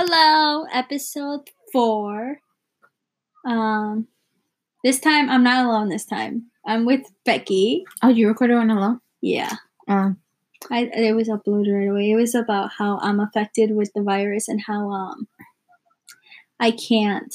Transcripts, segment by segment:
Hello, episode four. Um, this time I'm not alone. This time I'm with Becky. Oh, you recorded one alone? Yeah, Um, I it was uploaded right away. It was about how I'm affected with the virus and how um I can't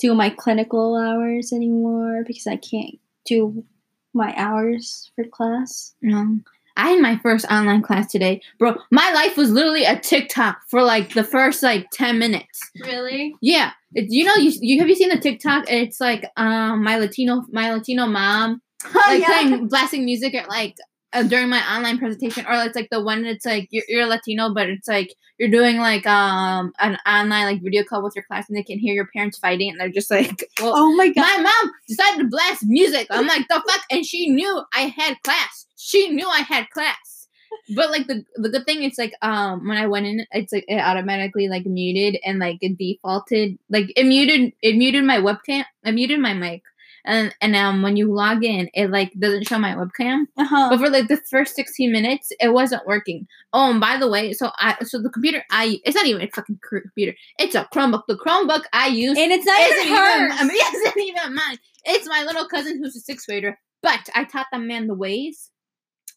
do my clinical hours anymore because I can't do my hours for class. no. I had my first online class today, bro. My life was literally a TikTok for like the first like ten minutes. Really? Yeah, it, you know, you, you have you seen the TikTok? It's like um my Latino my Latino mom like playing blasting music at like uh, during my online presentation, or it's like the one that's like you're, you're Latino, but it's like you're doing like um an online like video call with your class, and they can hear your parents fighting, and they're just like, well, Oh my god! my mom decided to blast music. I'm like, the fuck, and she knew I had class. She knew I had class. But like the the good thing is like um when I went in, it's like it automatically like muted and like it defaulted like it muted it muted my webcam, it muted my mic, and and um when you log in, it like doesn't show my webcam. Uh-huh. But for like the first 16 minutes, it wasn't working. Oh, and by the way, so I so the computer I it's not even a fucking computer. It's a Chromebook. The Chromebook I use And it's not even hers. I mean, isn't even mine. It's my little cousin who's a sixth grader. But I taught that man the ways,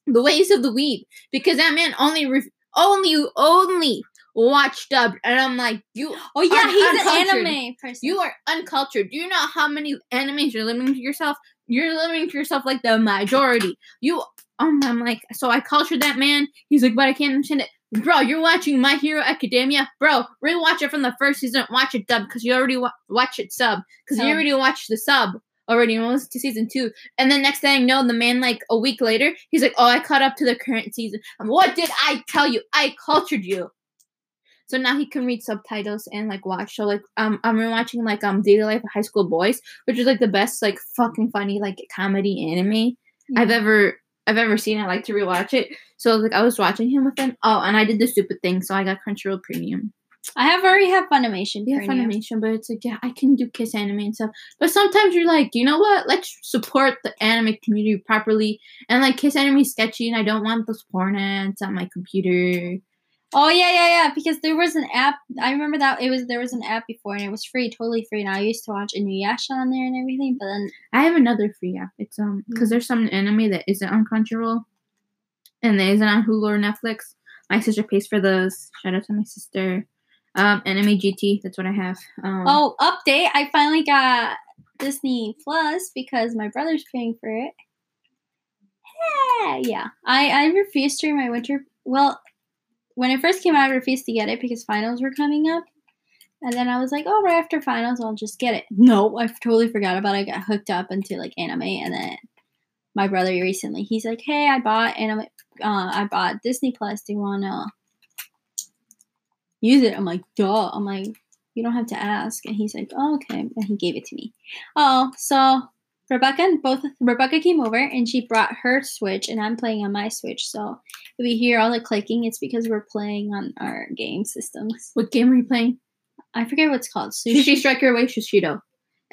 the ways of the weed, because that man only re- only only watched dubbed, and I'm like, you oh yeah, he's uncultured. an anime person. you are uncultured. Do you know how many animes you're limiting to yourself? You're limiting to yourself like the majority. You, um, I'm like, so I cultured that man. He's like, but I can't understand it. Bro, you're watching My Hero Academia. Bro, rewatch it from the first season. Watch it dub because you already wa- watch it sub because you already watched the sub already most to season two. And then next thing I know, the man like a week later, he's like, oh, I caught up to the current season. Um, what did I tell you? I cultured you. So now he can read subtitles and like watch. So like um I'm watching like um Daily Life of High School Boys, which is like the best like fucking funny like comedy anime I've ever I've ever seen. I like to rewatch it. So like I was watching him with him. Oh, and I did the stupid thing, so I got Crunchyroll Premium. I have already have Funimation. Yeah. Funimation, but it's like yeah, I can do Kiss anime and stuff. But sometimes you're like, you know what? Let's support the anime community properly. And like Kiss anime is sketchy, and I don't want those porn ads on my computer. Oh yeah, yeah, yeah. Because there was an app. I remember that it was there was an app before and it was free, totally free. And I used to watch Inuyasha on there and everything. But then I have another free app. It's um Mm. because there's some anime that isn't on Crunchyroll, and that isn't on Hulu or Netflix. My sister pays for those. Shout out to my sister. Um, Anime GT. That's what I have. Um, oh, update! I finally got Disney Plus because my brother's paying for it. Yeah, yeah. I I refused during my winter. Well, when it first came out, I refused to get it because finals were coming up. And then I was like, oh, right after finals, I'll just get it. No, I totally forgot about it. I got hooked up into like anime, and then my brother recently, he's like, hey, I bought anime. Uh, I bought Disney Plus. Do you wanna use it? I'm like, duh. I'm like, you don't have to ask. And he's like, oh, okay. And he gave it to me. Oh, so Rebecca and both Rebecca came over and she brought her Switch, and I'm playing on my Switch. So if we hear all the clicking, it's because we're playing on our game systems. what game are you playing? I forget what it's called. Sushi Sushi. Strike Your Way Sushido.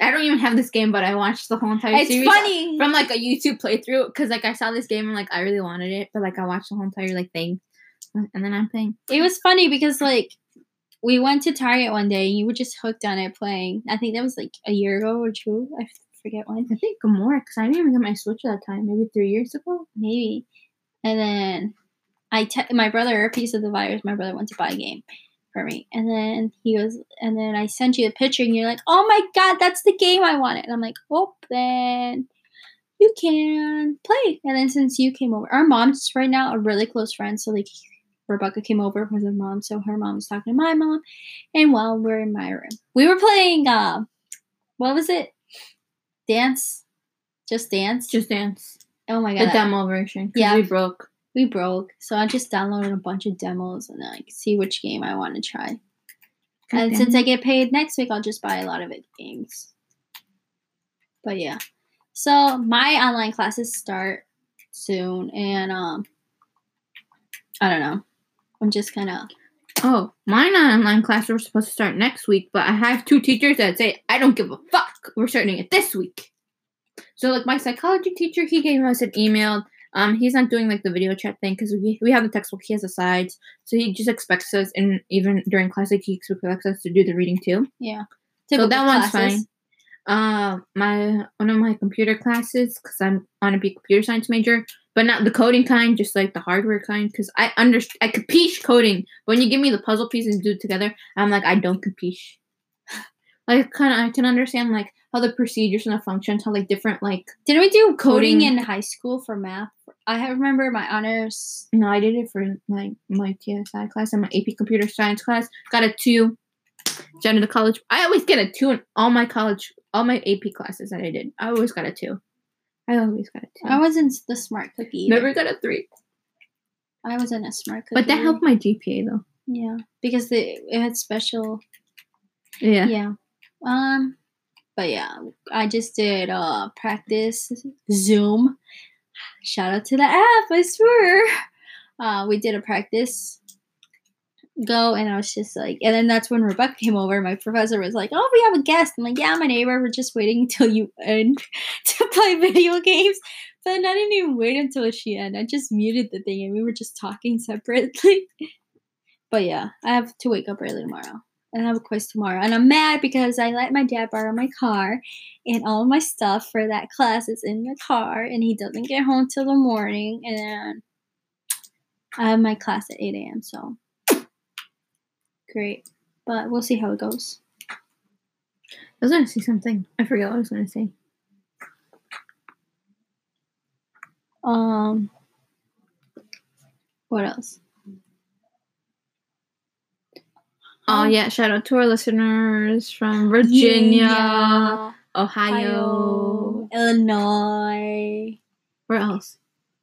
I don't even have this game, but I watched the whole entire It's series funny. from like a YouTube playthrough because like I saw this game and like I really wanted it, but like I watched the whole entire like thing, and then I'm playing. It was funny because like we went to Target one day and you were just hooked on it playing. I think that was like a year ago or two. I forget when. I think more because I didn't even get my Switch at that time. Maybe three years ago. maybe. And then I te- my brother, a piece of the virus, my brother went to buy a game for me. And then he was, and then I sent you a picture and you're like, oh my God, that's the game I wanted. And I'm like, oh, then you can play. And then since you came over, our moms right now are really close friends. So like Rebecca came over with her mom. So her mom was talking to my mom. And while we're in my room, we were playing, uh, what was it? Dance? Just dance? Just Dance, oh my god. the demo version. Yeah. we broke. we broke. So I just downloaded a bunch of demos and like see which game I want to try. And since I get paid next week, I'll just buy a lot of it games. But yeah. So my online classes start soon and um I don't know. I'm just kind of Oh, mine online class were supposed to start next week, but I have two teachers that say I don't give a fuck. We're starting it this week. So like my psychology teacher, he gave us an email Um, he's not doing like the video chat thing because we, we have the textbook. He has the sides, so he just expects us, and even during class, like, he expects us to do the reading too. Yeah. So Typical that one's fine. Uh, my one of my computer classes because I'm on a be computer science major, but not the coding kind, just like the hardware kind. Because I understand, I capiche coding. But when you give me the puzzle pieces and do it together, I'm like, I don't capiche. Like, kind of, I can understand like how the procedures and the functions, how like different like. Didn't we do coding Coding. in high school for math? I remember my honors. No, I did it for my my TSI class and my AP computer science class. Got a two. To the college, I always get a two in all my college, all my AP classes that I did. I always got a two. I always got a two. I wasn't the smart cookie. Either. Never got a three. I wasn't a smart cookie. But that helped my GPA though. Yeah, because the it had special. Yeah. Yeah. Um. But yeah, I just did uh practice Zoom. Shout out to the app, I swear. Uh, we did a practice go, and I was just like, and then that's when Rebecca came over. My professor was like, "Oh, we have a guest." I'm like, "Yeah, my neighbor. We're just waiting until you end to play video games." But I didn't even wait until she ended. I just muted the thing, and we were just talking separately. but yeah, I have to wake up early tomorrow. And I have a quiz tomorrow. And I'm mad because I let my dad borrow my car and all my stuff for that class is in the car and he doesn't get home till the morning and I have my class at 8 a.m. So great. But we'll see how it goes. I was gonna say something. I forgot what I was gonna say. Um what else? Oh yeah, shout out to our listeners from Virginia, Virginia, Ohio. Ohio, Illinois. Where else?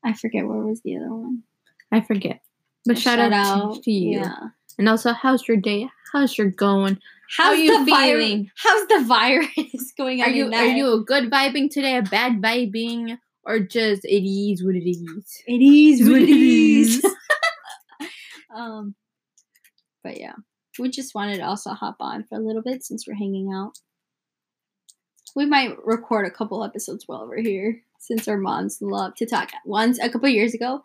I forget where was the other one. I forget. But shout, out, to- to you. Yeah. And also, how's your day? How's your going? How's How you the virus? feeling? How's the virus going on? Are you are you a good vibing today, a bad vibing, or just it is what it is? It is what it is. um, but yeah, we just wanted to also hop on for a little bit since we're hanging out. We might record a couple episodes while we're here since our moms love to talk. Once a couple years ago,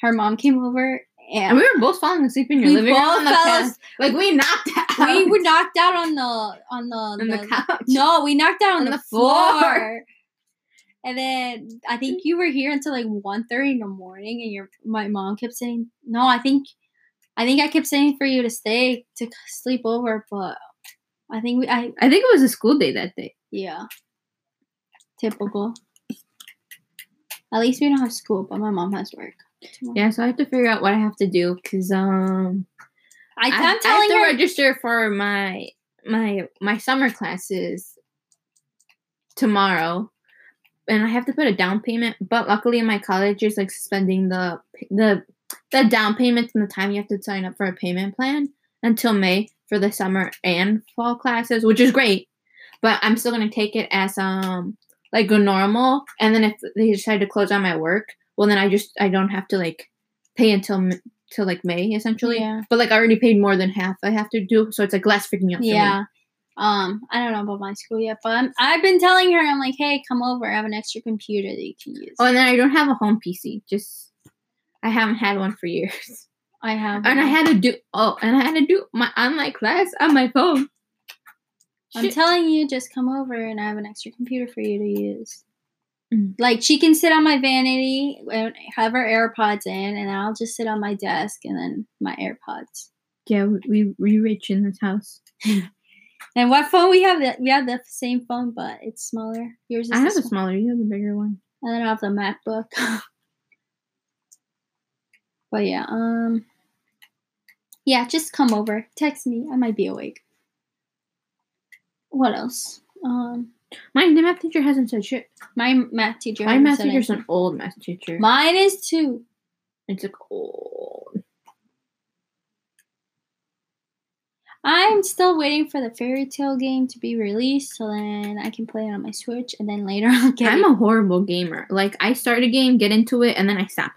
her mom came over And and we were both falling asleep in your We living room on the couch. Like we knocked out. we were knocked out on the on the, on the couch. No, we knocked out on, On the, the floor. floor. And then I think you were here until like 1.30 in the morning and your my mom kept saying, No, I think I think I kept saying for you to stay to sleep over, but I think we I I think it was a school day that day. yeah. Typical. At least we don't have school, but my mom has work. Tomorrow. Yeah, so I have to figure out what I have to do because um I, I, I'm I have to her register for my my my summer classes tomorrow, and I have to put a down payment. But luckily, my college is like suspending the the the down payment and the time you have to sign up for a payment plan until May for the summer and fall classes, which is great. But I'm still gonna take it as um like normal, and then if they decide to close down my work, well then I just I don't have to like pay until till like May essentially. Yeah. But like I already paid more than half I have to do, so it's like less freaking out. Yeah. Um, I don't know about my school yet, but I'm, I've been telling her, I'm like, hey, come over. I have an extra computer that you can use. Oh, and then I don't have a home PC. Just I haven't had one for years, I have. and I had to do oh, and I had to do my online class on my phone. I'm Shit. telling you, just come over and I have an extra computer for you to use. Mm. Like she can sit on my vanity and have her AirPods in, and I'll just sit on my desk and then my AirPods. yeah, we we, rich in this house. And what phone we have? We have the same phone, but it's smaller. Yours is I have a one. smaller. You have a bigger one. And then I have the MacBook. but yeah, um, yeah, just come over. Text me. I might be awake. What else? Um, My math teacher hasn't said shit. my math teacher. My math teacher's anything. an old math teacher. Mine is too. it's like old. I'm still waiting for the fairy tale game to be released so then I can play it on my Switch and then later I'll get I'm it. a horrible gamer. Like I start a game, get into it, and then I stop.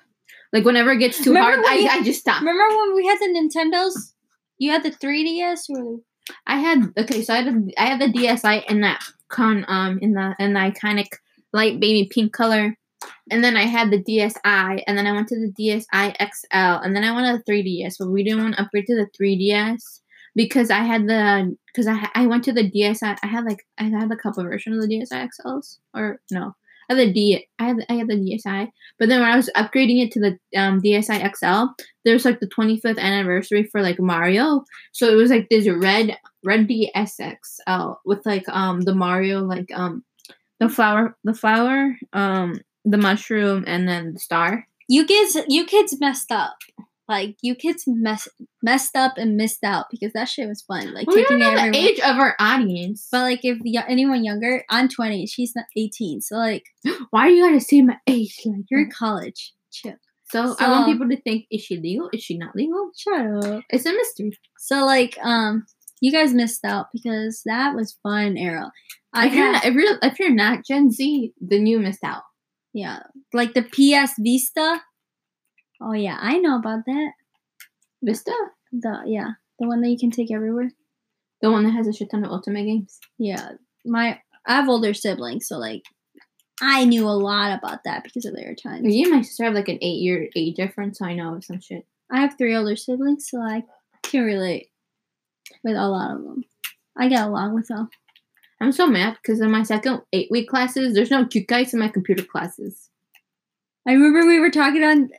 Like whenever it gets too Remember hard, I, you- I just stop. Remember when we had the Nintendos? You had the 3DS or I had okay, so I had a, I had the DSi and that con um in the in the iconic light baby pink color, and then I had the DSi, and then I went to the DSi XL, and then I wanted the 3DS, but we didn't want to upgrade to the 3DS because I had the because I I went to the DSi. I had like I had a couple versions of the DSi XLs, or no, I had the D. I had I had the DSi, but then when I was upgrading it to the um, DSi XL, there was like the 25th anniversary for like Mario, so it was like this red red DSXL with like um the Mario like um the flower the flower um the mushroom and then the star. You kids, you kids messed up. Like you kids mess messed up and missed out because that shit was fun. Like we taking don't know everyone. the age of our audience. But like if y- anyone younger, I'm 20. She's not 18. So like Why are you gotta say my age like you're in college. Chill. So, I want people to think: Is she legal? Is she not legal? Shut up. It's a mystery. So like um you guys missed out because that was fun era. I if you're not, if you're if you're not Gen Z, then you missed out. yeah, like the PS Vita. Oh yeah, I know about that. Vita, The yeah, the one that you can take everywhere. the one that has a shit ton of Ultimate games. Yeah, my I have older siblings, so like I knew a lot about that because of their time. You and my sister have like an eight year age difference, so I know some shit. I have three older siblings, so I can relate with a lot of them. I get along with them. I'm so mad because in my second eight week classes, there's no cute guys in my computer classes. I remember we were talking on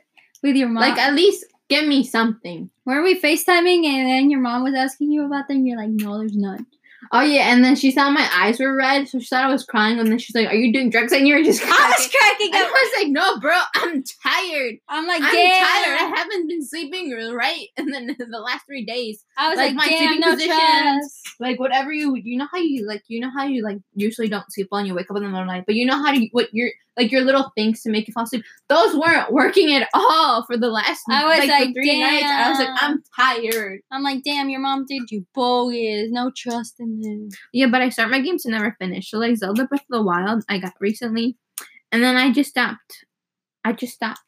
with your mom. Like at least give me something. were we FaceTiming and then your mom was asking you about them? You're like, no, there's none. Oh yeah, and then she saw my eyes were red, so she thought I was crying, and then she's like, "Are you doing drugs?" And you were just cracking. I was cracking. cracking I was like, "No, bro, I'm tired. I'm like, I'm damn. tired. I haven't been sleeping right." And then the last three days, I was like, like, my sleeping no positions. trust. like whatever you, you know how you like, you know how you like usually don't sleep well and you wake up in the middle of the night, but you know how to what your like your little things to make you fall asleep. Those weren't working at all for the last I was like, like, three nights. I was like. I'm tired. I'm like, damn, your mom did you bogus. No trust in them. Yeah, but I start my games and never finish. So like Zelda Breath of the Wild, I got recently, and then I just stopped. I just stopped.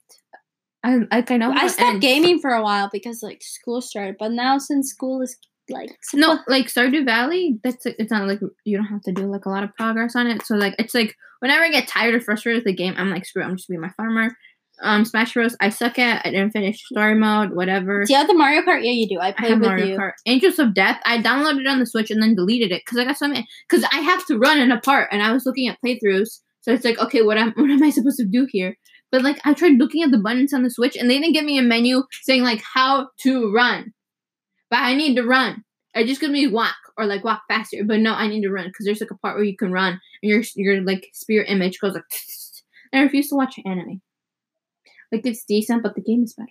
I like I know. I stopped gaming for a while because like school started, but now since school is like No, like Stardew Valley, that's it's not like you don't have to do like a lot of progress on it. So like it's like whenever I get tired or frustrated with the game, I'm like screw. it, I'm just gonna be my farmer. Um, Smash Bros. I suck at. I didn't finish story mode. Whatever. Do you have the Mario Kart? Yeah, you do. I I played have with Mario you. Kart. Angels of Death. I downloaded it on the Switch and then deleted it because I got so many. Because I have to run it apart, and I was looking at playthroughs. So it's like, okay, what am what am I supposed to do here? But like, I tried looking at the buttons on the Switch, and they didn't give me a menu saying like how to run. But I need to run. I just gives be walk or like walk faster. But no, I need to run because there's like a part where you can run, and your your like spirit image goes like. I refuse to watch anime. Like it's decent, but the game is better.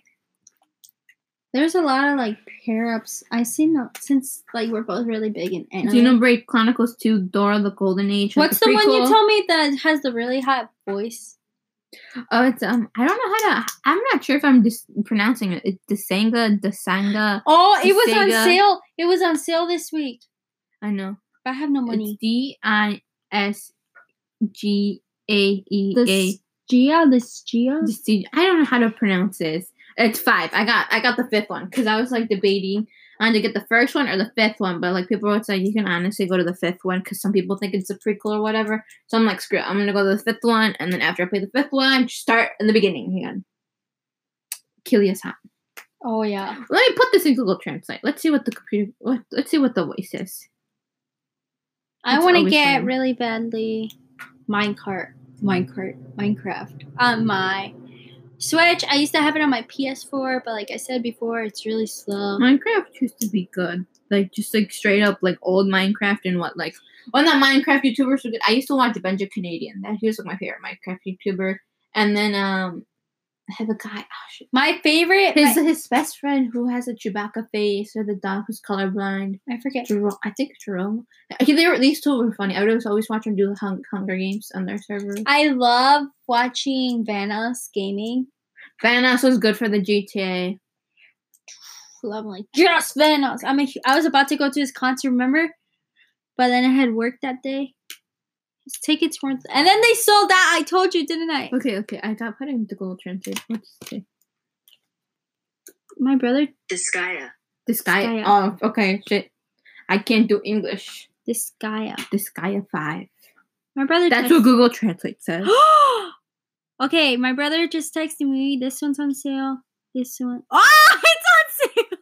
There's a lot of like pair ups. I seen no, since like we're both really big in anime. Xenoblade Chronicles 2, Dora the Golden Age. What's the one you told me that has the really hot voice? Oh, it's um. I don't know how to. I'm not sure if I'm just pronouncing it. It's Desanga, Desanga. Oh, it was on sale. It was on sale this week. I know. But I have no money. D I S G A E This A. Gia, this Gia. Desti- I don't know how to pronounce this. It's five. I got. I got the fifth one because I was like debating on to get the first one or the fifth one, but like people would say, you can honestly go to the fifth one because some people think it's a prequel or whatever. So I'm like, screw it. I'm gonna go to the fifth one, and then after I play the fifth one, start in the beginning again. Killia's hot. Oh yeah. Let me put this in Google Translate. Let's see what the computer. What, let's see what the voice is. I want to get fun. really badly Minecart, Minecart, Minecraft on my Switch. I used to have it on my PS4, but like I said before, it's really slow. Minecraft used to be good. Like just like straight up like old Minecraft and what like when that Minecraft YouTubers were good. I used to watch BajanCanadian. That he was like my favorite Minecraft YouTuber. And then um I have a guy. Oh. My favorite, His my- his best friend who has a Chewbacca face or the dog who's colorblind. I forget. Jerome, I think Jerome. He, they were these two were funny. I would always always watch them do the hung, Hunger Games on their server. I love watching Vanoss gaming. Vanoss was good for the GTA. I'm like, yes, Vanoss. I'm a, I was about to go to his concert, remember? But then I had work that day. His tickets weren't, and then they sold that. I told you, didn't I? Okay, okay. I got put into Google Translate. What's it say? My brother, Disgaea. This guy. Skya. Oh, okay. Shit. I can't do English. this guy, This guy a five. my brother. That's texted- what Google Translate says. Okay, my brother just texted me. This one's on sale. This one. Oh, it's on sale.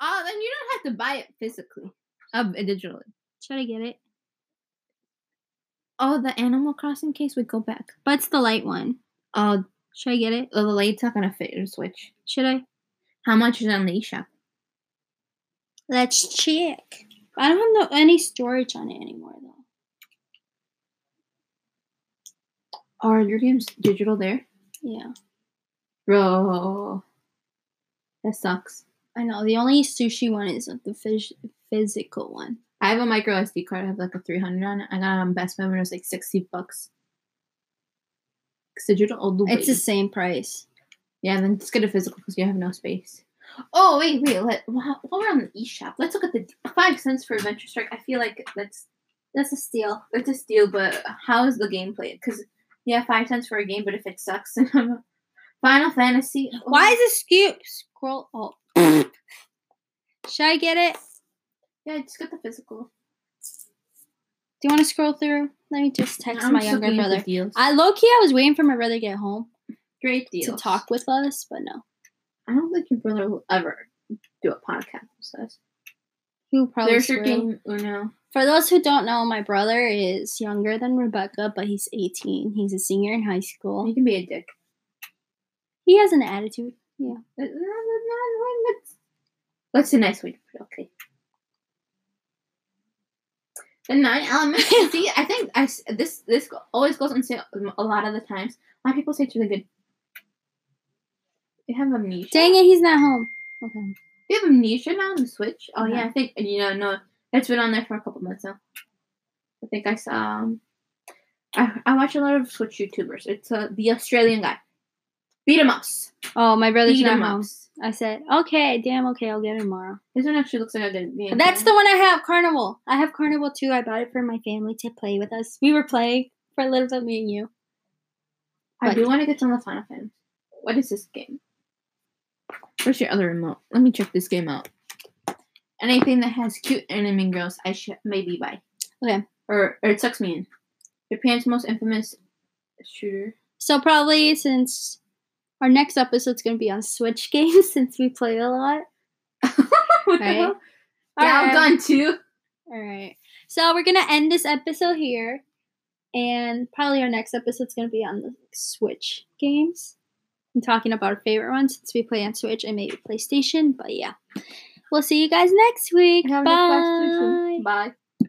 Oh, then you don't have to buy it physically. Um, digitally. Should I get it? Oh, the Animal Crossing case would go back. But it's the light one. Oh, Should I get it? Oh, the light's not gonna fit your Switch. Should I? How much is on the eShop? Let's check. I don't have no, any storage on it anymore though. Are your games digital there? Yeah, Bro, that sucks. I know. The only sushi one is the phys- physical one. I have a micro SD card. I have like a 300 on it. I got it on Best Buy when it was like 60 bucks. 'Cause digital old It's the same price. Yeah, then just get a physical because you have no space. Oh wait, wait. Let while while we're on the eShop, let's look at the five cents for Adventure Strike. I feel like that's That's a steal. it's a steal, but how is the game played? Because yeah, five cents for a game, but if it sucks, Final Fantasy. oh, Why is it scoop scroll? Oh, should I get it? Yeah, just get the physical. Do you want to scroll through? Let me just text I'm my younger looking at the brother. I low key, I was waiting for my brother to get home Great deal. to talk with us, but no, I don't think your brother will ever do a podcast with us. he probably There's your will. game, Uno. For those who don't know, my brother is younger than Rebecca, but he's 18. He's a senior in high school. He can be a dick. He has an attitude. What's the nice way to put it? Okay. The nine elements. see, I think I, this this always goes on sale a lot of the times. A lot of people say it's really good. They have amnesia. Dang it, he's not home. Okay. They have a amnesia now on the Switch. Oh Yeah. yeah, I think you know no, it's been on there for a couple months now. I think I saw. Um, I I watch a lot of Switch YouTubers. It's uh, the Australian guy. Beat 'em ups. Oh, my brother's Beat not home. ups. I said, okay, damn, okay, I'll get it tomorrow. This one actually looks like a good game. That's the one I have, Carnival. I have Carnival too. I bought it for my family to play with us. We were playing for a little bit, me and you. I do want to get on the Final Fantasy. What is this game? Where's your other remote? Let me check this game out. Anything that has cute anime girls, I should maybe buy. Okay. Or, or it sucks me in. Japan's most infamous shooter. So probably since our next episode's gonna be on Switch games, since we play a lot. what Right. hell? Yeah, I'm Alright. gone too. All right. So we're gonna end this episode here, and probably our next episode's gonna be on the Switch games. I'm talking about our favorite ones since we play on Switch and maybe PlayStation. But yeah, we'll see you guys next week. Bye. Bye.